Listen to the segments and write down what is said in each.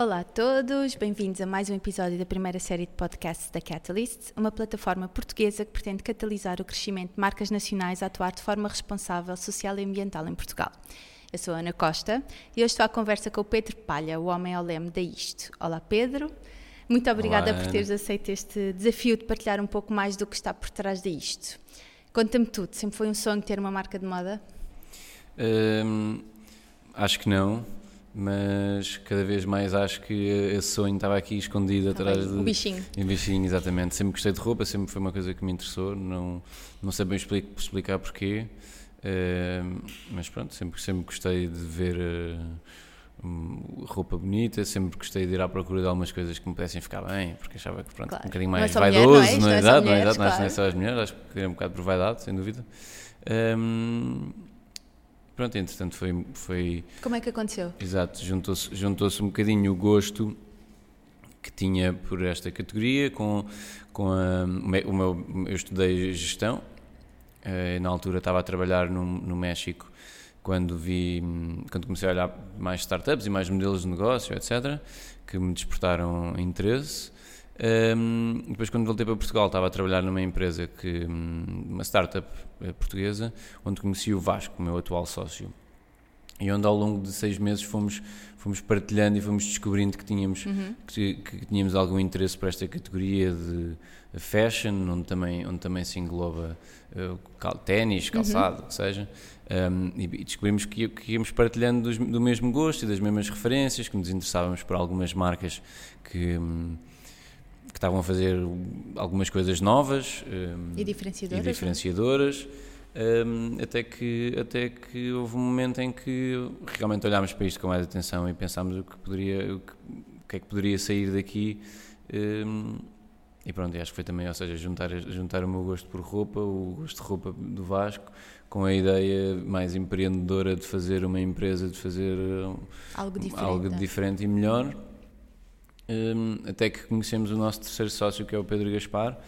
Olá a todos, bem-vindos a mais um episódio da primeira série de podcasts da Catalyst, uma plataforma portuguesa que pretende catalisar o crescimento de marcas nacionais a atuar de forma responsável social e ambiental em Portugal. Eu sou a Ana Costa e hoje estou à conversa com o Pedro Palha, o homem ao leme da Isto. Olá Pedro, muito obrigada Olá, por teres aceito este desafio de partilhar um pouco mais do que está por trás da Isto. Conta-me tudo, sempre foi um sonho ter uma marca de moda? Hum, acho que não, mas cada vez mais acho que esse sonho estava aqui escondido Estava atrás de. o bichinho. Um bichinho, exatamente. Sempre gostei de roupa, sempre foi uma coisa que me interessou. Não, não sei bem expli- explicar porquê, hum, mas pronto, sempre, sempre gostei de ver hum, roupa bonita, sempre gostei de ir à procura de algumas coisas que me pudessem ficar bem, porque achava que pronto, Claro. um bocadinho Não é mais vaidoso, não é? Não não é é só exato, não é exato, não é só as mulheres, acho que é um bocado por vaidade, sem dúvida. Hum, pronto, entretanto foi, foi Como é que aconteceu? Exato, juntou-se juntou um bocadinho o gosto que tinha por esta categoria com, com a, o me- o meu, eu estudei gestão, eh, na altura estava a trabalhar no, no México quando vi, quando comecei a olhar mais startups e mais modelos de negócio, etc., que me despertaram interesse. Hum, depois, quando voltei para Portugal, estava a trabalhar numa empresa que, hum, uma startup eh, portuguesa, onde conheci o Vasco, o meu atual sócio. E onde ao longo de seis meses fomos, fomos partilhando e fomos descobrindo que tínhamos, que, que tínhamos algum interesse por esta categoria de fashion, onde também, onde também se engloba cal- ténis, calçado, o que seja, Um, e, e descobrimos que, que íamos partilhando dos- do mesmo gosto e das mesmas referências, que nos interessávamos por algumas marcas que, hum, que estavam a fazer algumas coisas novas hum, E diferenciadoras, e é? diferenciadoras, hum, até, que, até que houve um momento em que realmente olhámos para isto com mais atenção e pensámos o que, poderia, o que, o que é que poderia sair daqui. hum, e pronto, acho que foi também, ou seja, juntar, juntar o meu gosto por roupa, o gosto de roupa do Vasco, com a ideia mais empreendedora de fazer uma empresa, de fazer hum, Algo diferente. algo é? diferente e melhor. Hum, até que conhecemos o nosso terceiro sócio, que é o Pedro Gaspar,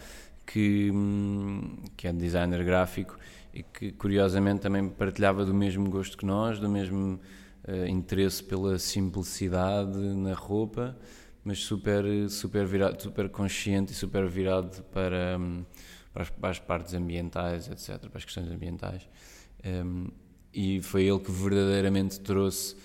que, hum, que é designer gráfico e que curiosamente também partilhava do mesmo gosto que nós, do mesmo eh, interesse pela simplicidade na roupa, mas super, super, virado, super consciente e super virado para, hum, para, as, para as partes ambientais, etc., para as questões ambientais. Hum, e foi ele que verdadeiramente trouxe.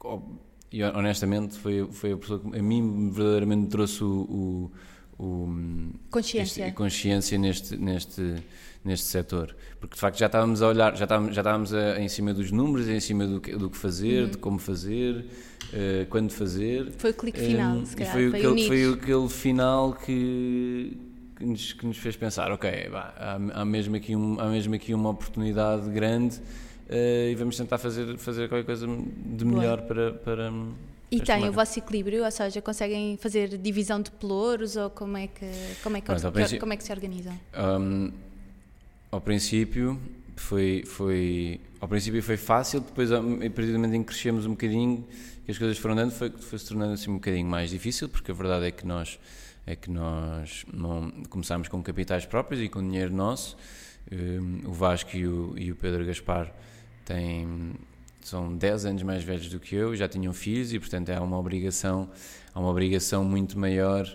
ao- e honestamente foi, foi a pessoa que a mim verdadeiramente trouxe o, o, o, Consciência. este- consciência neste, neste, neste setor. Porque de facto já estávamos a olhar, já estávamos, já estávamos a- em cima dos números, em cima do que, do que fazer, de como fazer, eh, quando fazer. Foi o clique final, Um, se e calhar. foi, Foi, aquele, foi aquele final que, que, nos, que nos fez pensar, ok, vá, há, há mesmo aqui um, há mesmo aqui uma oportunidade grande eh, e vamos tentar fazer, fazer qualquer coisa de Boa. melhor para, para E para esta tem o vosso equilíbrio, ou seja, conseguem fazer divisão de pelouros ou como é que, como é que, princípio- como é que se organizam? Um, ao princípio foi, foi ao princípio foi fácil, depois a partir do momento em que crescemos um bocadinho, que as coisas foram dando, foi, foi se tornando assim um bocadinho mais difícil, porque a verdade é que nós é que nós não começámos com capitais próprios e com dinheiro nosso. Um, o Vasco e o, e o Pedro Gaspar são 10 anos mais velhos do que eu, já tinham filhos e portanto há uma obrigação, há uma obrigação muito maior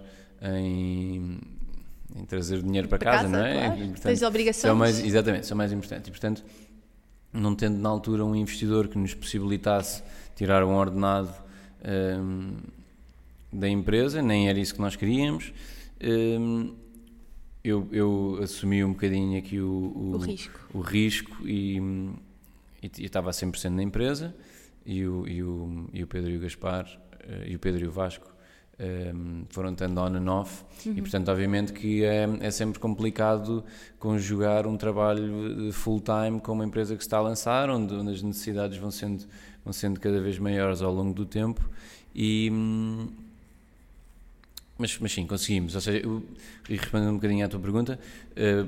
em, em trazer dinheiro para, Para casa, casa, não é? claro. E, portanto, Tens obrigações. são mais, exatamente, são mais importantes. E, portanto, não tendo na altura um investidor que nos possibilitasse tirar um ordenado hum, da empresa, nem era isso que nós queríamos, hum, eu, eu assumi um bocadinho aqui o, o, O risco. o risco e, hum, e e estava a 100% na empresa e o, e, o, e o Pedro e o Gaspar eh, e o Pedro e o Vasco um, foram estando on and off. E portanto obviamente que é, é sempre complicado conjugar um trabalho full time com uma empresa que se está a lançar onde, onde as necessidades vão sendo vão sendo cada vez maiores ao longo do tempo. E hum, mas, mas sim, conseguimos. Ou seja, eu, respondendo um bocadinho à tua pergunta, eh,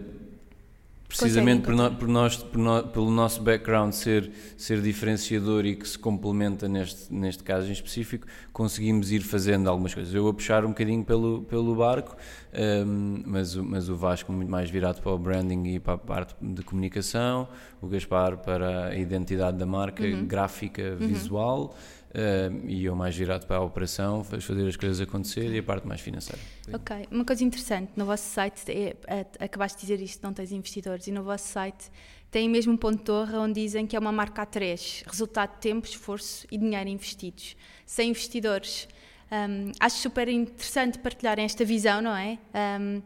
precisamente por, no- por nós, por no- pelo nosso background ser, ser diferenciador e que se complementa neste, neste caso em específico, conseguimos ir fazendo algumas coisas. Eu a puxar um bocadinho pelo, pelo barco, ehm, mas, mas o Vasco muito mais virado para o branding e para a parte de comunicação, o Gaspar para a identidade da marca, gráfica, visual. Uh, e eu mais virado para a operação, fazer as coisas acontecer e a parte mais financeira. Ok, uma coisa interessante, no vosso site, é, é, acabaste de dizer isto, não tens investidores, e no vosso site tem mesmo um ponto de torre onde dizem que é uma marca A3, resultado de tempo, esforço e dinheiro investidos. Sem investidores, um, acho super interessante partilharem esta visão, não é? Um, uh,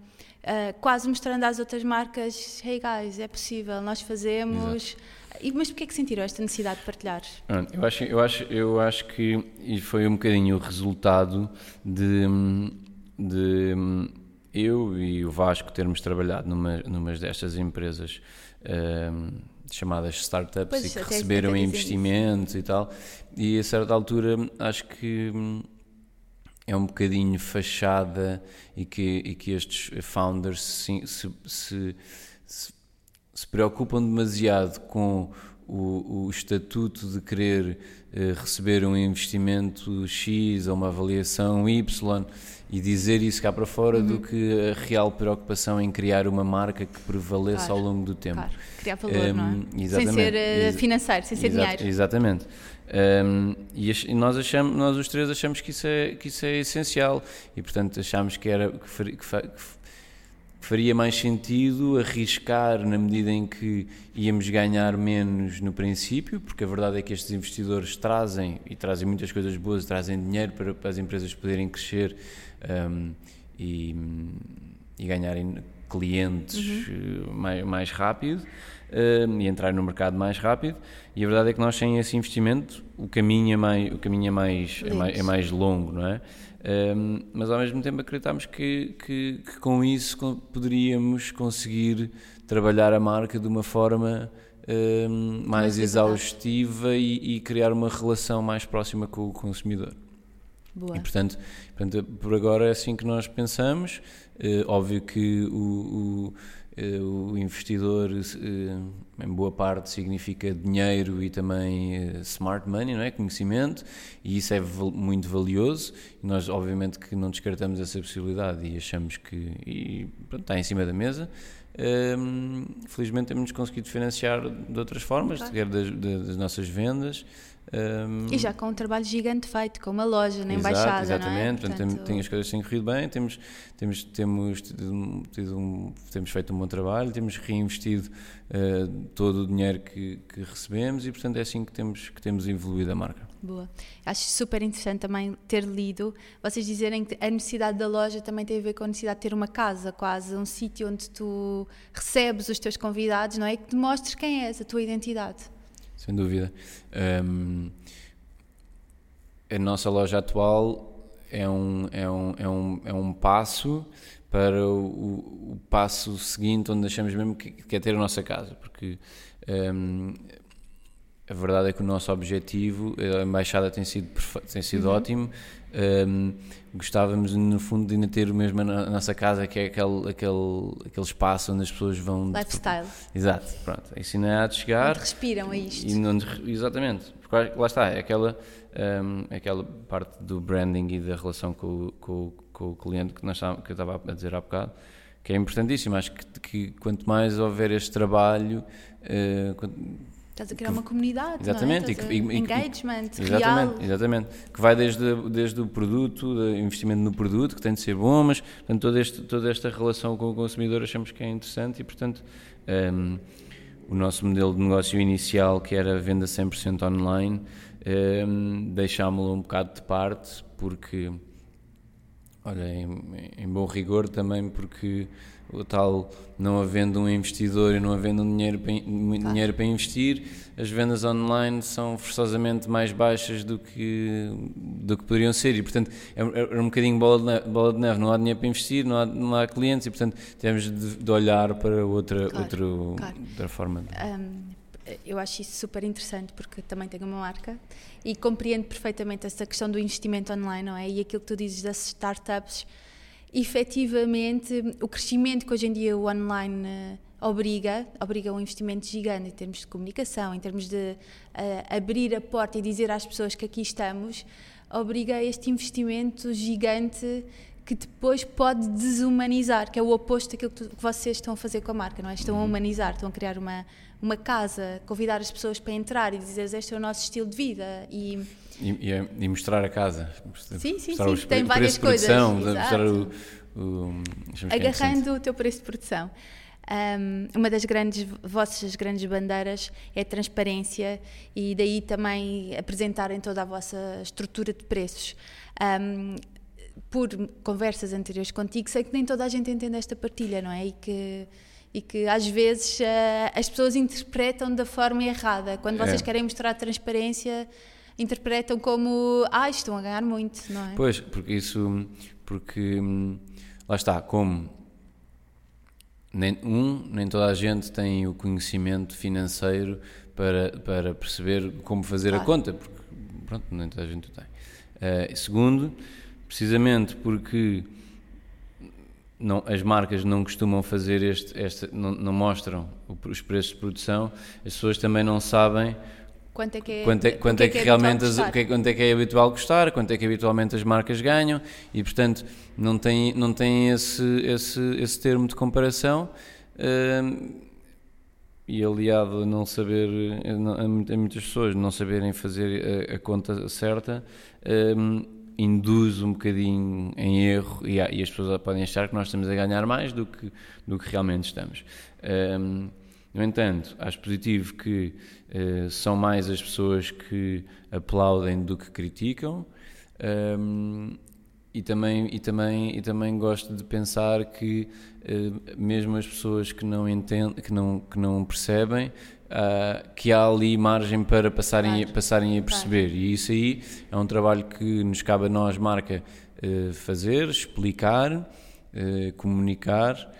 quase mostrando às outras marcas, hey guys, é possível, nós fazemos... Exato mas porquê é que sentiram esta necessidade de partilhar? Eu acho, eu acho, eu acho que foi um bocadinho o resultado de, de eu e o Vasco termos trabalhado numa, numa destas empresas um, chamadas startups pois, e que receberam investimentos e tal. E a certa altura acho que é um bocadinho fachada e que, e que estes founders se, se, se, se preocupam demasiado com o, o estatuto de querer uh, receber um investimento X ou uma avaliação Y e dizer isso cá para fora uhum. do que a real preocupação em criar uma marca que prevaleça claro, ao longo do tempo. Claro. Criar valor, um, não é? Sem ser uh, financeiro, sem ser dinheiro. Exatamente. Um, e, nós achamos, nós os três achamos que isso é, que isso é essencial e portanto achamos que era que, que, que faria mais sentido arriscar na medida em que íamos ganhar menos no princípio, porque a verdade é que estes investidores trazem e trazem muitas coisas boas, trazem dinheiro para, para as empresas poderem crescer um, e, e, ganharem clientes uhum. Mais, mais rápido um, e entrar no mercado mais rápido. E a verdade é que nós sem esse investimento o caminho é mais, o caminho é mais, é mais, é mais longo, não é? Um, mas ao mesmo tempo acreditamos que, que, que, com isso poderíamos conseguir trabalhar a marca de uma forma um, mais exaustiva e, e, criar uma relação mais próxima com o consumidor. Boa. E portanto, portanto, por agora é assim que nós pensamos. Uh, óbvio que o, o eh, o investidor, eh, em boa parte, significa dinheiro e também smart money, não é? conhecimento, e isso é muito valioso. Nós, obviamente, que não descartamos essa possibilidade e achamos que e, pronto, está em cima da mesa. Um, felizmente temos conseguido financiar de outras formas, claro. das, das nossas vendas. Um, e já com um trabalho gigante feito, com uma loja na embaixada, exatamente, não é? Portanto, tem, as coisas têm corrido bem, temos, temos, temos, tido, tido um, temos feito um bom trabalho, temos reinvestido uh, todo o dinheiro que, que, recebemos e, portanto, é assim que temos, que temos evoluído a marca. Boa. Acho super interessante também ter lido, vocês dizerem que a necessidade da loja também tem a ver com a necessidade de ter uma casa, quase, um sítio onde tu recebes os teus convidados, não é? Que demonstres quem és, a tua identidade sem dúvida. Um, a nossa loja atual é um, é um, é um, é um passo para o, o passo seguinte, onde achamos mesmo que, que é ter a nossa casa, porque um, a verdade é que o nosso objetivo, a embaixada tem sido, tem sido uhum. ótimo, um, gostávamos no fundo de ainda ter o mesmo na nossa casa, que é aquele, aquele, aquele espaço onde as pessoas vão. Lifestyle. Exato, pronto. Isso há de chegar. Onde respiram a isto. E exatamente, porque lá está, é aquela, um, é aquela parte do branding e da relação com, com, com o cliente que, nós, que eu estava a dizer há bocado, que é importantíssimo. Acho que, que quanto mais houver este trabalho. Uh, Estás a criar uma comunidade, exatamente, não é? E, e, engagement, exatamente, real. Exatamente, que vai desde, desde o produto, do investimento no produto, que tem de ser bom, mas portanto, toda, este, toda esta relação com o consumidor achamos que é interessante e, portanto, um, o nosso modelo de negócio inicial, que era a venda 100% online, um, deixámo-lo um bocado de parte, porque, olha, em, em bom rigor também, porque o tal não havendo um investidor e não havendo um dinheiro para, dinheiro para investir, as vendas online são forçosamente mais baixas do que, do que poderiam ser e, portanto, é, é, é um bocadinho bola de, neve, bola de neve. Não há dinheiro para investir, não há, não há clientes e, portanto, temos de, de olhar para outra, claro, outro, claro. outra forma. Um, eu acho isso super interessante porque também tenho uma marca e compreendo perfeitamente essa questão do investimento online, não é? E aquilo que tu dizes das startups efetivamente o crescimento que hoje em dia o online uh, obriga, obriga um investimento gigante em termos de comunicação, em termos de uh, abrir a porta e dizer às pessoas que aqui estamos, obriga a este investimento gigante que depois pode desumanizar, que é o oposto daquilo que, tu, que vocês estão a fazer com a marca, não é? Estão a uhum. humanizar, estão a criar uma, uma casa, convidar as pessoas para entrar e dizer este é o nosso estilo de vida e... E, e mostrar a casa. Sim, sim, sim. Tem várias coisas. Produção, mostrar o, o, Agarrando o teu preço de produção. Um, uma das grandes vossas grandes bandeiras é a transparência e daí também apresentarem toda a vossa estrutura de preços. Um, por conversas anteriores contigo, sei que nem toda a gente entende esta partilha, não é? E que, e que às vezes uh, as pessoas interpretam da forma errada. Quando vocês é. querem mostrar transparência, interpretam como, ah, estão a ganhar muito, não é? Pois, porque isso, porque hum, lá está, como nem, um, nem toda a gente tem o conhecimento financeiro para, para perceber como fazer claro. a conta, porque pronto, nem toda a gente o tem. Uh, segundo, precisamente porque não, as marcas não costumam fazer este, este não, não, mostram os preços de produção, as pessoas também não sabem quanto é que, é, quanto é, quanto é, é que, é realmente as, que, quanto é que é habitual custar, quanto é que habitualmente as marcas ganham e portanto não tem não tem esse esse esse termo de comparação uh, e aliado a não saber a, muitas pessoas não saberem fazer a, a conta certa uh, induz um bocadinho em erro e, e, as pessoas podem achar que nós estamos a ganhar mais do que do que realmente estamos uh, no entanto, acho positivo que uh, são mais as pessoas que aplaudem do que criticam. Um, e também, e, também, e também gosto de pensar que uh, mesmo as pessoas que não entendem, que não, que não percebem, uh, que há ali margem para passarem, claro. passarem a perceber. Claro. E isso aí é um trabalho que nos cabe a nós, marca, uh, fazer, explicar, comunicar.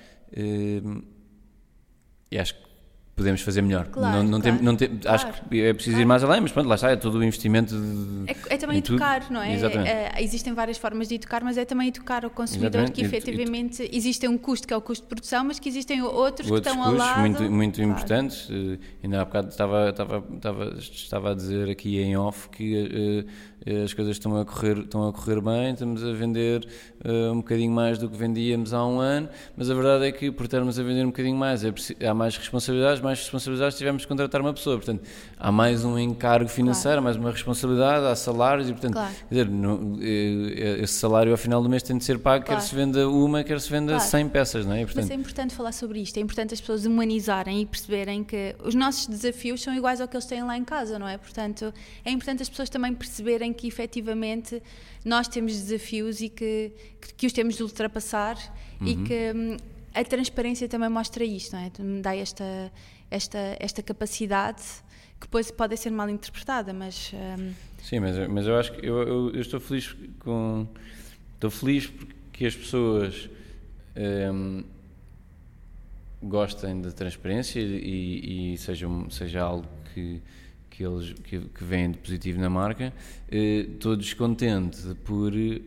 e acho que podemos fazer melhor. Claro, não, não claro, tem, não tem, claro, Acho que é preciso ir mais além, mas pronto, lá está, é todo o investimento. De, é, é, também educar, tudo. não é? É, existem várias formas de educar, mas é também educar o consumidor Exatamente. que efetivamente e, existe um custo que é o custo de produção, mas que existem outros, outros que estão custos ao lado. muito, muito importantes. Uh, ainda há bocado estava, estava, estava, estava a dizer aqui em off que. Uh, as coisas estão a correr, estão a correr bem, estamos a vender uh, um bocadinho mais do que vendíamos há um ano, mas a verdade é que por estarmos a vender um bocadinho mais, é há mais responsabilidades, mais responsabilidades tivemos de contratar uma pessoa, portanto há mais um encargo financeiro, claro. mais uma responsabilidade, há salários e portanto, claro. quer dizer, no, eh, esse salário ao final do mês tem de ser pago, claro. quer se venda uma, quer se venda claro. 100 peças, não é? E, portanto, mas é importante falar sobre isto, é importante as pessoas humanizarem e perceberem que os nossos desafios são iguais ao que eles têm lá em casa, não é? Portanto, é importante as pessoas também perceberem que efetivamente nós temos desafios e que, que, que os temos de ultrapassar uhum. e que hum, a transparência também mostra isto, não é? Dá esta, esta, esta capacidade que depois pode ser mal interpretada, mas... Um... Sim, mas, mas eu acho que eu, eu, eu, estou feliz com... Estou feliz porque as pessoas um, gostem da transparência e, e seja, seja algo que que eles que, que vêm de positivo na marca, eh, estou descontente por eh,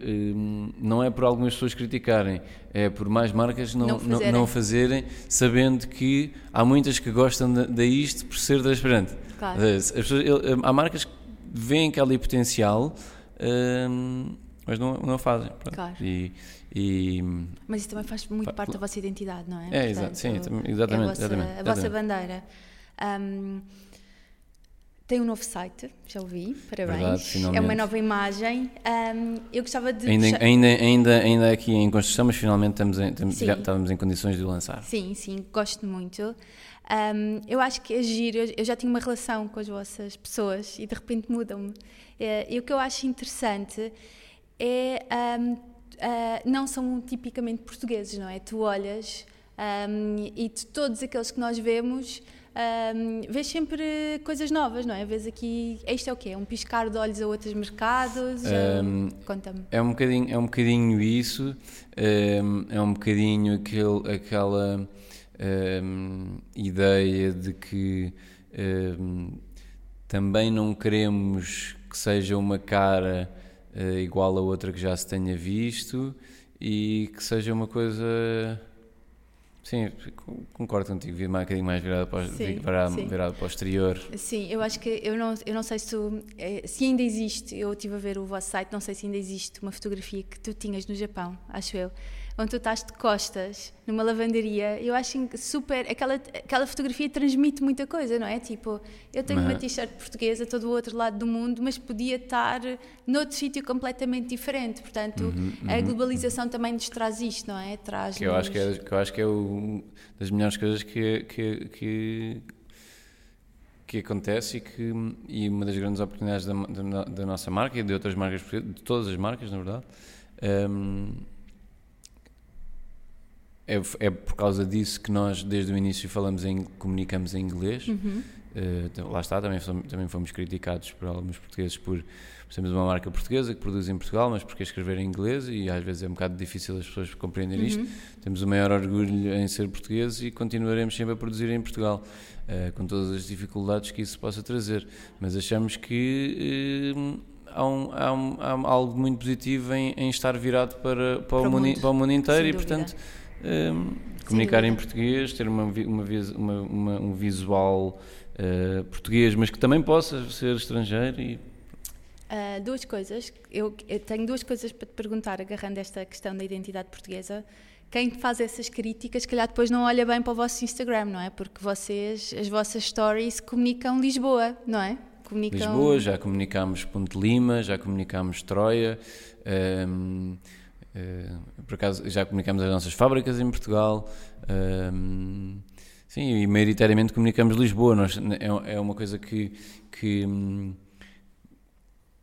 não é por algumas pessoas criticarem, é por mais marcas não, não, fazerem. não, não fazerem, sabendo que há muitas que gostam da, da isto por ser transparente. Claro. As pessoas, há marcas que veem que há ali potencial, eh, mas não, não fazem. Claro. E, e, mas isso também faz muito parte da vossa identidade, não é? É, Portanto, sim, exatamente. É a vossa, exatamente, a vossa bandeira. Um, tem um novo site, já ouvi, parabéns. Verdade, é uma nova imagem. Um, eu gostava de. Ainda, puxar... ainda, ainda, ainda aqui em construção, mas finalmente estamos em, estamos, já estávamos em condições de o lançar. Sim, sim, gosto muito. Um, eu acho que é giro, eu já tinha uma relação com as vossas pessoas e de repente mudam-me. É, e o que eu acho interessante é. Um, uh, ah, não são tipicamente portugueses, não é? Tu olhas e de todos aqueles que nós vemos um, vês sempre coisas novas, não é? Vês aqui, isto é o quê? Um piscar de olhos a outros mercados? Um, Conta-me. É um bocadinho, é um bocadinho isso, é um bocadinho aquele, aquela ideia de que também não queremos que seja uma cara uh, igual a outra que já se tenha visto e que seja uma coisa Sim, concordo contigo, vir um bocadinho mais virado para, sim, virado, sim. virado para o exterior. Sim, eu acho que, eu não, eu não sei se tu, eh, se ainda existe, eu estive a ver o vosso site, não sei se ainda existe uma fotografia que tu tinhas no Japão, acho eu, onde tu estás de costas, numa lavanderia, eu acho super. Aquela, aquela fotografia transmite muita coisa, não é? Tipo, eu tenho mas... uma t-shirt portuguesa, estou do outro lado do mundo, mas podia estar noutro sítio completamente diferente. Portanto, uhum, uhum, a globalização também nos traz isto, não é? Traz que eu acho que é, que eu acho que é o, das melhores coisas que, que, que que acontece e que e uma das grandes oportunidades da, da, da, nossa marca e de outras marcas de todas as marcas na verdade um, é, é por causa disso que nós, desde o início, falamos em, comunicamos em inglês. Uhum. Uh, lá está, também, também fomos criticados por alguns portugueses por sermos uma marca portuguesa que produz em Portugal, mas porque escrever em inglês e às vezes é um bocado difícil as pessoas compreenderem uhum. isto. Temos o maior orgulho em ser portugueses e continuaremos sempre a produzir em Portugal, uh, com todas as dificuldades que isso possa trazer. Mas achamos que. Uh, há, um, há, um, há, algo muito positivo em, em estar virado para, para, para, o, mundo, para o mundo inteiro e, portanto, um, comunicar em português, ter uma, uma, uma, uma um visual uh, português, mas que também possa ser estrangeiro e Uh, duas coisas. Eu, eu, tenho duas coisas para te perguntar, agarrando esta questão da identidade portuguesa. Quem faz essas críticas, se calhar depois não olha bem para o vosso Instagram, não é? Porque vocês, as vossas stories comunicam Lisboa, não é? Comunicam... Lisboa, já comunicámos Ponte Lima, já comunicámos Troia. Um, Uh, por acaso já comunicamos as nossas fábricas em Portugal. Uh, sim, e maioritariamente comunicamos Lisboa. Nós, é, é uma coisa que, que hum,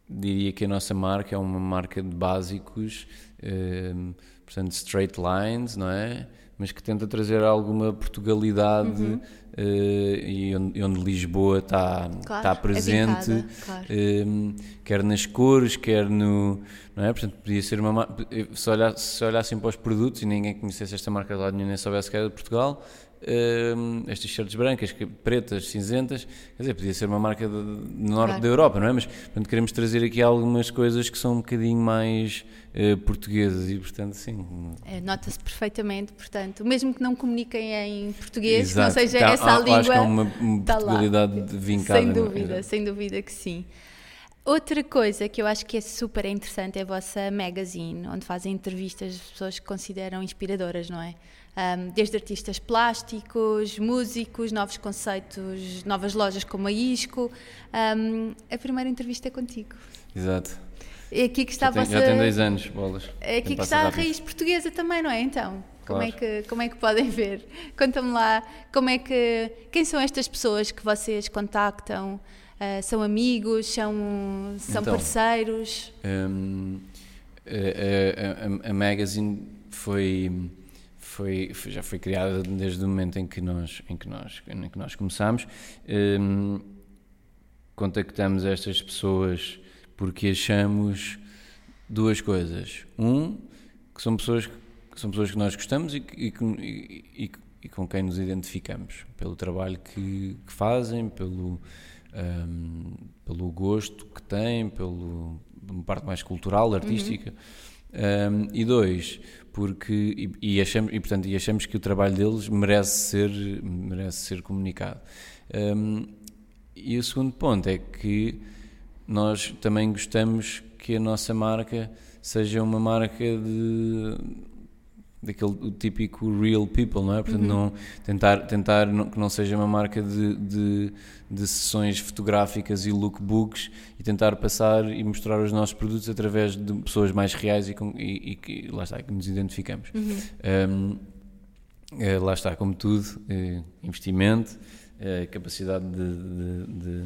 diria que a nossa marca é uma marca de básicos, uh, portanto, straight lines, não é? Mas que tenta trazer alguma Portugalidade uhum. e onde, onde, Lisboa está, claro, está presente, é claro. quer nas cores, quer no não é? Portanto, podia ser uma se, olhar, se olhassem para os produtos e ninguém conhecesse esta marca de lado nenhum nem soubesse que era de Portugal, uh, estas t-shirts brancas, pretas, cinzentas, quer dizer, podia ser uma marca do norte claro. da Europa, não é? Mas, portanto, queremos trazer aqui algumas coisas que são um bocadinho mais uh, portuguesas e, portanto, sim. É, Nota-se perfeitamente, portanto, mesmo que não comuniquem em português, Exato. não seja tá, essa a língua. Acho que é uma, uma tá Portugalidade vincada. Sem dúvida, sem dúvida que sim. Outra coisa que eu acho que é super interessante é a vossa magazine, onde fazem entrevistas de pessoas que consideram inspiradoras, não é? Um, desde artistas plásticos, músicos, novos conceitos, novas lojas como a Isco. Um, a primeira entrevista é contigo. Exato. É aqui que está já, a vossa... já tem dois anos, bolas. É aqui que está rápido. a raiz portuguesa também, não é? Então, como, é claro. é que, como é que podem ver? Conta-me lá, como é que... Quem são estas pessoas que vocês contactam? Uh, são amigos? São, são então, parceiros? Um, a, a, a, Magazine foi, foi, já foi criada desde o momento em que nós, em que nós, em que nós começámos. Um, contactamos estas pessoas porque achamos duas coisas. Um, que são pessoas que, são pessoas que nós gostamos e, e, e, e com quem nos identificamos, pelo trabalho que, que fazem, pelo um, pelo gosto que têm, pelo uma parte mais cultural, artística. Uhum. Um, e dois, porque e, e, achamos e portanto e achamos que o trabalho deles merece ser merece ser comunicado. Um, e o segundo ponto é que nós também gostamos que a nossa marca seja uma marca de daquele típico real people, não é? Portanto, uhum. não, tentar, tentar não, que não seja uma marca de, de, de, sessões fotográficas e lookbooks e tentar passar e mostrar os nossos produtos através de pessoas mais reais e, com, e, e lá está, que nos identificamos. Uhum. Um, é, lá está, como tudo, é, investimento, é, capacidade de, de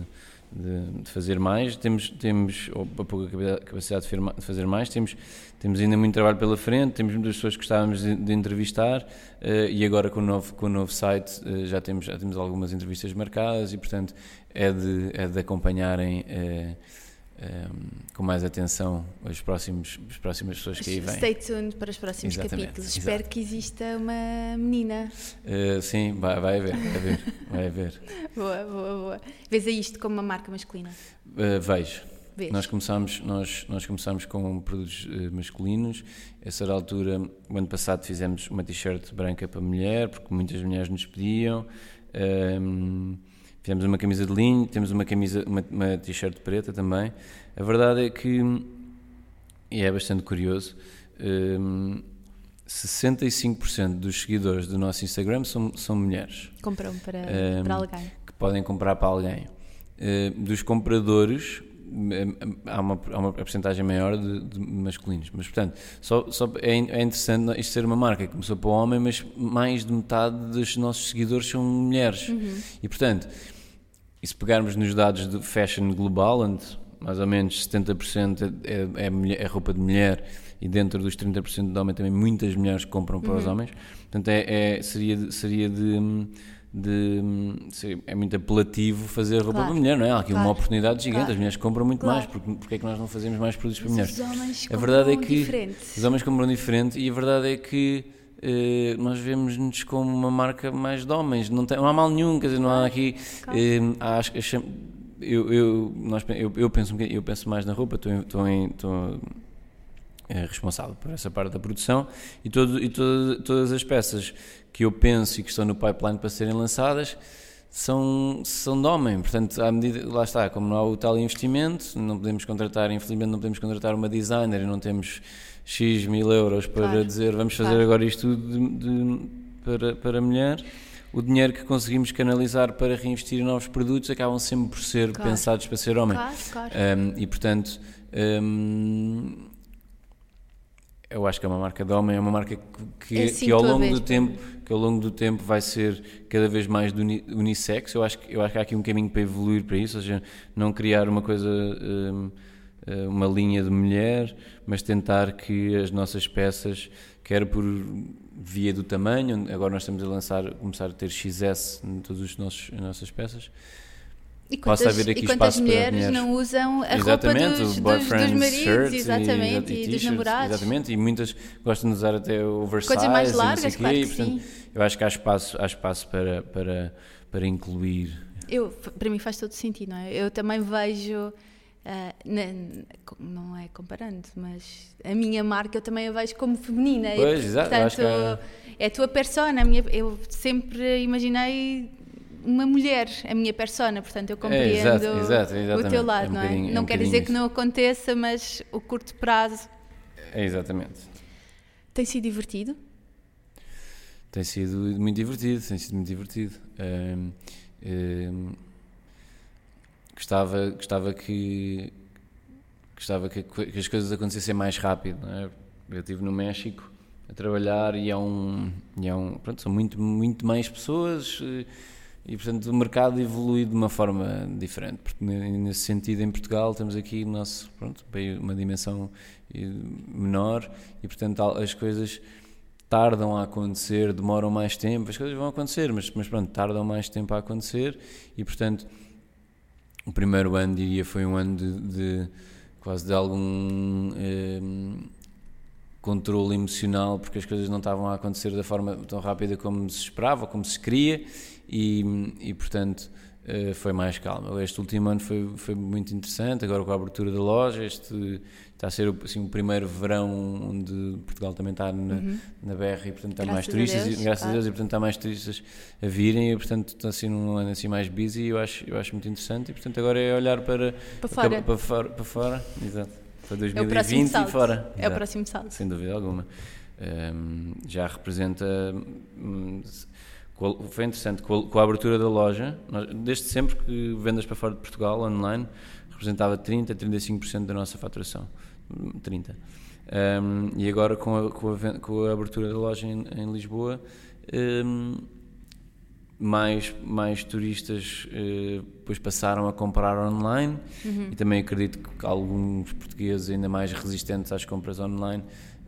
de, de, fazer mais, temos, temos ou a pouca capacidade de fazer mais, temos, temos ainda muito trabalho pela frente, temos muitas pessoas que gostávamos de, de entrevistar uh, e agora com o novo, com o novo site uh, já, temos, já temos algumas entrevistas marcadas e, portanto, é de, é de acompanharem. Uh, um, ehm, com mais atenção as, próximos, as próximas pessoas que aí vêm. Stay tuned para os próximos Exatamente, capítulos. Exato. Espero que exista uma menina. Uh, sim, vai, vai haver, vai haver, vai haver. boa, boa, boa. Vês a isto como uma marca masculina? Uh, vejo, Vês. Nós começámos, nós, nós começámos com produtos eh, masculinos. A altura, o ano passado fizemos uma t-shirt branca para mulher, porque muitas mulheres nos pediam. Ahm, fizemos uma camisa de linho, temos uma camisa, uma, uma t-shirt preta também. A verdade é que, e é bastante curioso, ahm, 65% dos seguidores do nosso Instagram são, são mulheres Compram para, Ahm, para alguém. que podem comprar para alguém. Eh, dos compradores, eh, há uma, há uma porcentagem maior de, de masculinos. Mas, portanto, só, só é, é interessante isto ser uma marca que começou para o homem, mas mais de metade dos nossos seguidores são mulheres. E, portanto, e se pegarmos nos dados do fashion global, onde mais ou menos 70% é, é, mulher- é roupa de mulher e dentro dos 30% de homem também muitas mulheres compram para os homens, portanto é, é- seria, de- seria de, de é muito apelativo fazer roupa Claro. para mulher, não é? Há aqui uma Claro. oportunidade gigante, Claro. as mulheres compram muito mais, porque, porque é que nós não fazemos mais produtos para Mas mulheres? os homens A verdade é compram que diferente. os homens compram diferente e a verdade é que eh, nós vemos-nos como uma marca mais de homens. Não, tem, não há mal nenhum, quer dizer, não há aqui. Claro. eh, há as- as- eu, eu, nós, eu, eu penso eu penso mais na roupa, estou, estou, em- estou eh, responsável por essa parte da produção e, todo, e todo, todas as peças que eu penso e que estão no pipeline para serem lançadas são, são de homem, portanto, à medida, lá está, como não há o tal investimento, não podemos contratar, infelizmente não podemos contratar uma designer e não temos X mil euros para Claro, dizer vamos fazer claro. agora isto tudo de- de- para, para mulher. O dinheiro que conseguimos canalizar para reinvestir em novos produtos acabam sempre por ser Claro. pensados para ser homem. Um, e portanto, um, eu acho que é uma marca de homem, é uma marca que, que, É assim que ao longo do tempo, que ao longo do tempo vai ser cada vez mais uni, unissex. Eu acho que eu acho que há aqui um caminho para evoluir para isso, ou seja, não criar uma coisa um, uh, uma linha de mulher, mas tentar que as nossas peças, quer por via do tamanho, agora nós estamos a lançar, começar a ter XS em todas as nossas peças, E possa quantas, haver aqui e quantas mulheres, não usam a exatamente, roupa dos, o dos, dos maridos, exatamente, e, dos t-shirts, namorados. Exatamente, e muitas gostam de usar até oversize Coisas mais e não largas, claro e, que portanto, sim. Eu acho que há espaço, há espaço para, para, para incluir. Eu, para mim faz todo sentido, não é? Eu também vejo, ah, na- não é comparando, mas a minha marca eu também a vejo como feminina. e, Pois, exato, Portanto, que é a tua persona. A minha, eu sempre imaginei uma mulher, a minha persona, portanto eu compreendo É, exato, exato, o teu É lado, um não é? é não um quer bocadinho dizer que isso. não aconteça, mas o curto prazo É exatamente. tem sido divertido. Tem sido muito divertido, tem sido muito divertido. Ahm, ahm, gostava, gostava que gostava que, que as coisas acontecessem mais rápido. Não é? Eu estive no México a trabalhar e é um, e é um pronto, são muito, muito mais pessoas eh, e portanto o mercado evolui de uma forma diferente. Nesse sentido em Portugal temos aqui o nosso, pronto, uma dimensão eh, menor e portanto as coisas tardam a acontecer, demoram mais tempo, as coisas vão acontecer, mas, mas pronto, tardam mais tempo a acontecer e portanto o primeiro ano diria foi um ano de, de quase de algum eh, controle emocional porque as coisas não estavam a acontecer da forma tão rápida como se esperava, como se queria e, e portanto eh, foi mais calma. Este último ano foi, foi muito interessante, agora com a abertura da loja, este está a ser o- assim, o primeiro verão onde Portugal também está na, na berra e portanto está mais Graças a turistas, Deus, e, graças claro. a Deus e portanto está mais turistas a virem e portanto está assim num ano assim mais busy e eu acho, eu acho muito interessante e portanto agora é olhar para, Para fora. para, fora, para fora, exato, É o próximo 2020 salto. e fora. É o Exato próximo salto. sem dúvida alguma. Ehm, já representa. a- foi interessante, com a, com a abertura da loja, nós- desde sempre que vendas para fora de Portugal, online, representava 30, 35% da nossa faturação. Hum, 30. Ehm, e agora com a, com a com a abertura da loja em, em Lisboa, hum, mais, mais turistas eh, depois passaram a comprar online e também acredito que alguns portugueses ainda mais resistentes às compras online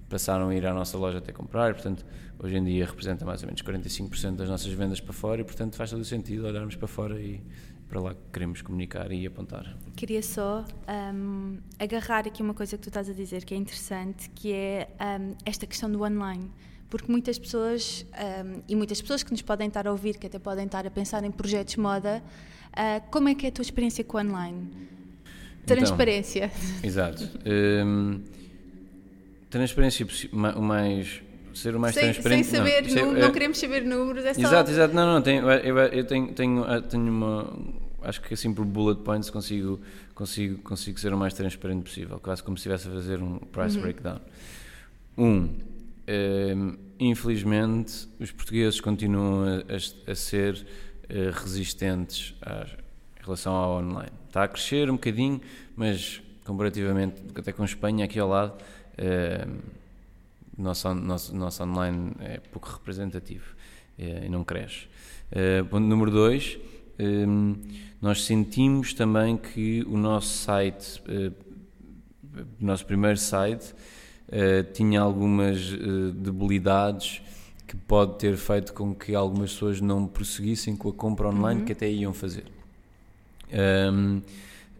passaram a ir à nossa loja até comprar, portanto hoje em dia representa mais ou menos 45% das nossas vendas para fora e portanto faz todo o sentido olharmos para fora e para lá que queremos comunicar e apontar. Queria só hum, agarrar aqui uma coisa que tu estás a dizer que é interessante, que é hum, esta questão do online. Porque muitas pessoas, hum, e muitas pessoas que nos podem estar a ouvir, que até podem estar a pensar em projetos moda, ah, como é que é a tua experiência com o online? Transparência. Então, exato. Um, transparência, o mais ser o mais sem, transparente. Sem saber, não, não, não é, queremos saber números, é só... Exato, exato, não, não, tenho, eu, eu tenho, tenho, tenho uma, acho que assim por bullet points consigo, consigo, consigo ser o mais transparente possível, quase como se estivesse a fazer um price uhum. breakdown. Um, ehm, infelizmente os portugueses continuam a, a ser uh, resistentes à, em relação ao online. Está a crescer um bocadinho, mas comparativamente até com Espanha aqui ao lado, uh, nosso, nosso, nosso online é pouco representativo uh, e não cresce. Uh, ponto número dois, um, nós sentimos também que o nosso site, o nosso primeiro site, uh, tinha algumas uh, debilidades que pode ter feito com que algumas pessoas não prosseguissem com a compra online uhum. que até iam fazer. Um,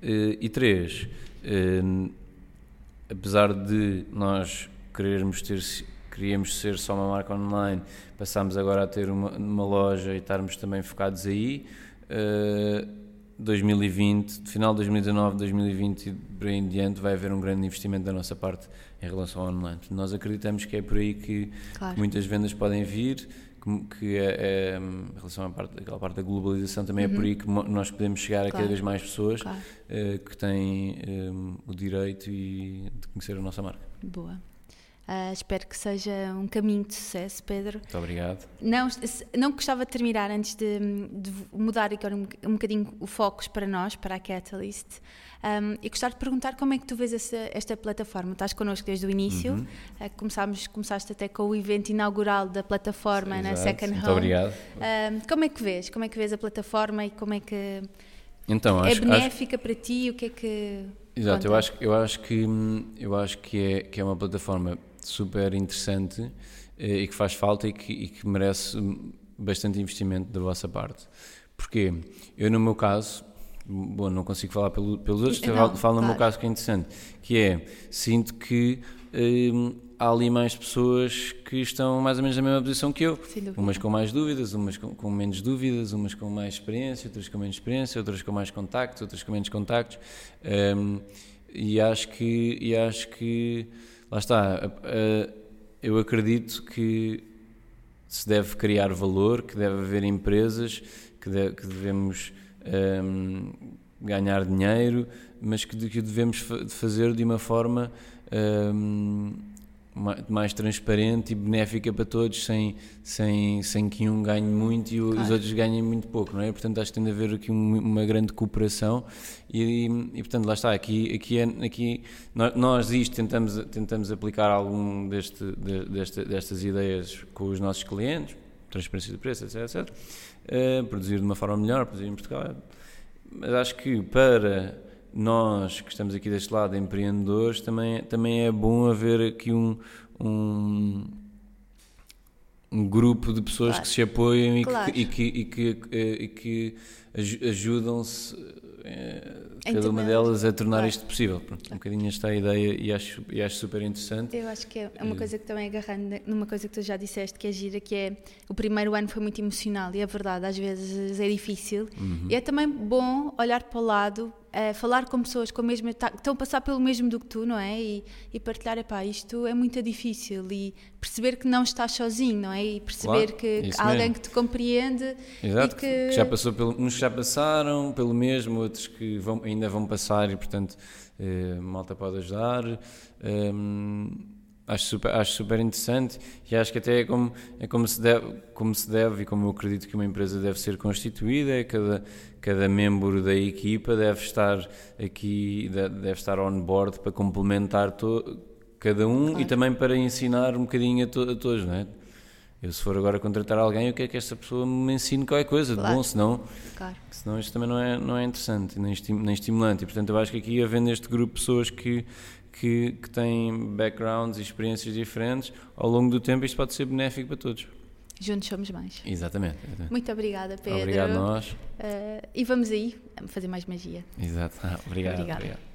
e três, apesar de nós querermos ter queríamos ser só uma marca online, passámos agora a ter uma, uma loja e estarmos também focados aí. Uh, 2020, final de 2019, 2020 e por aí em diante, vai haver um grande investimento da nossa parte em relação ao online. Nós acreditamos que é por aí que, claro. que muitas vendas podem vir, que, que é, é, em relação à parte, àquela parte da globalização, também uhum. é por uhum. aí que nós podemos chegar claro. a cada vez mais pessoas claro. uh, que têm um, o direito e de conhecer a nossa marca. Boa. Uh, espero que seja um caminho de sucesso, Pedro. Muito obrigado. Não, não gostava de terminar antes de, de mudar agora um, um bocadinho o foco para nós, para a Catalyst. Um, e gostava de perguntar como é que tu vês essa, esta plataforma. Estás connosco desde o início. Uhum. Uh, começámos, começaste até com o evento inaugural da plataforma Exato. na Second Home. Muito obrigado. Um, como é que vês? Como é que vês a plataforma e como é que então, é acho, benéfica acho... para ti? O que é que Exato, eu acho, eu acho que eu acho que é que é uma plataforma super interessante eh, e que faz falta e que, e que merece bastante investimento da vossa parte. Porquê? Eu, no meu caso, bom, não consigo falar pelo, pelos outros, não, falo, falo no meu caso que é interessante, que é, sinto que hum, há ali mais pessoas que estão mais ou menos na mesma posição que eu. Umas com mais dúvidas, umas com, com, menos dúvidas, umas com mais experiência, outras com menos experiência, outras com mais contactos, outras com menos contactos. Um, e acho que, e acho que lá está, eu acredito que se deve criar valor, que deve haver empresas, que, deve, que devemos um, ganhar dinheiro, mas que, que devemos fazer de uma forma um, mais transparente e benéfica para todos, sem, sem, sem que um ganhe muito e claro. os outros ganhem muito pouco, não é? Portanto, acho que tem de haver aqui uma grande cooperação e, e, portanto, lá está, aqui, aqui, é, aqui nós isto tentamos, tentamos aplicar algum deste, deste, destas ideias com os nossos clientes, transparência de preço, etc, etc, uh, produzir de uma forma melhor, produzir em Portugal, mas acho que para nós que estamos aqui deste lado, empreendedores, também, também é bom haver aqui um, um, um grupo de pessoas claro. que se apoiam claro. e, que, e, que, e, que, e que ajudam-se é, cada uma delas a tornar claro. isto possível. Pronto, um bocadinho esta a ideia e acho, e acho super interessante. Eu acho que é uma coisa que também agarrando numa coisa que tu já disseste que é gira, que é o primeiro ano foi muito emocional e é verdade, às vezes é difícil. Uhum. E é também bom olhar para o lado uh, falar com pessoas com a mesma, tá, estão a passar pelo mesmo do que tu, não é? E, e partilhar, epá, isto é muito difícil e perceber que não estás sozinho, não é? E perceber claro, que, há alguém que te compreende. Exato, que... que... já passou pelo, uns já passaram pelo mesmo, outros que vão, ainda vão passar e, portanto, uh, malta pode ajudar. Um, ehm, acho super, acho super interessante e acho que até é como, é como, se deve, como se deve e como eu acredito que uma empresa deve ser constituída, é cada, cada membro da equipa deve estar aqui, deve estar on board para complementar to, cada um claro. e também para ensinar um bocadinho a, to, a, todos, não é? Eu se for agora contratar alguém, eu quero que esta pessoa me ensine qualquer coisa claro. de bom, senão, claro. senão isto também não é, não é interessante, nem, nem estimulante. E portanto eu acho que aqui havendo este grupo de pessoas que que, que têm backgrounds e experiências diferentes, ao longo do tempo isto pode ser benéfico para todos. Juntos somos mais. Exatamente. Muito obrigada, Pedro. Obrigado nós. Uh, e vamos aí fazer mais magia. Exato. Ah, obrigado. Obrigada. obrigado.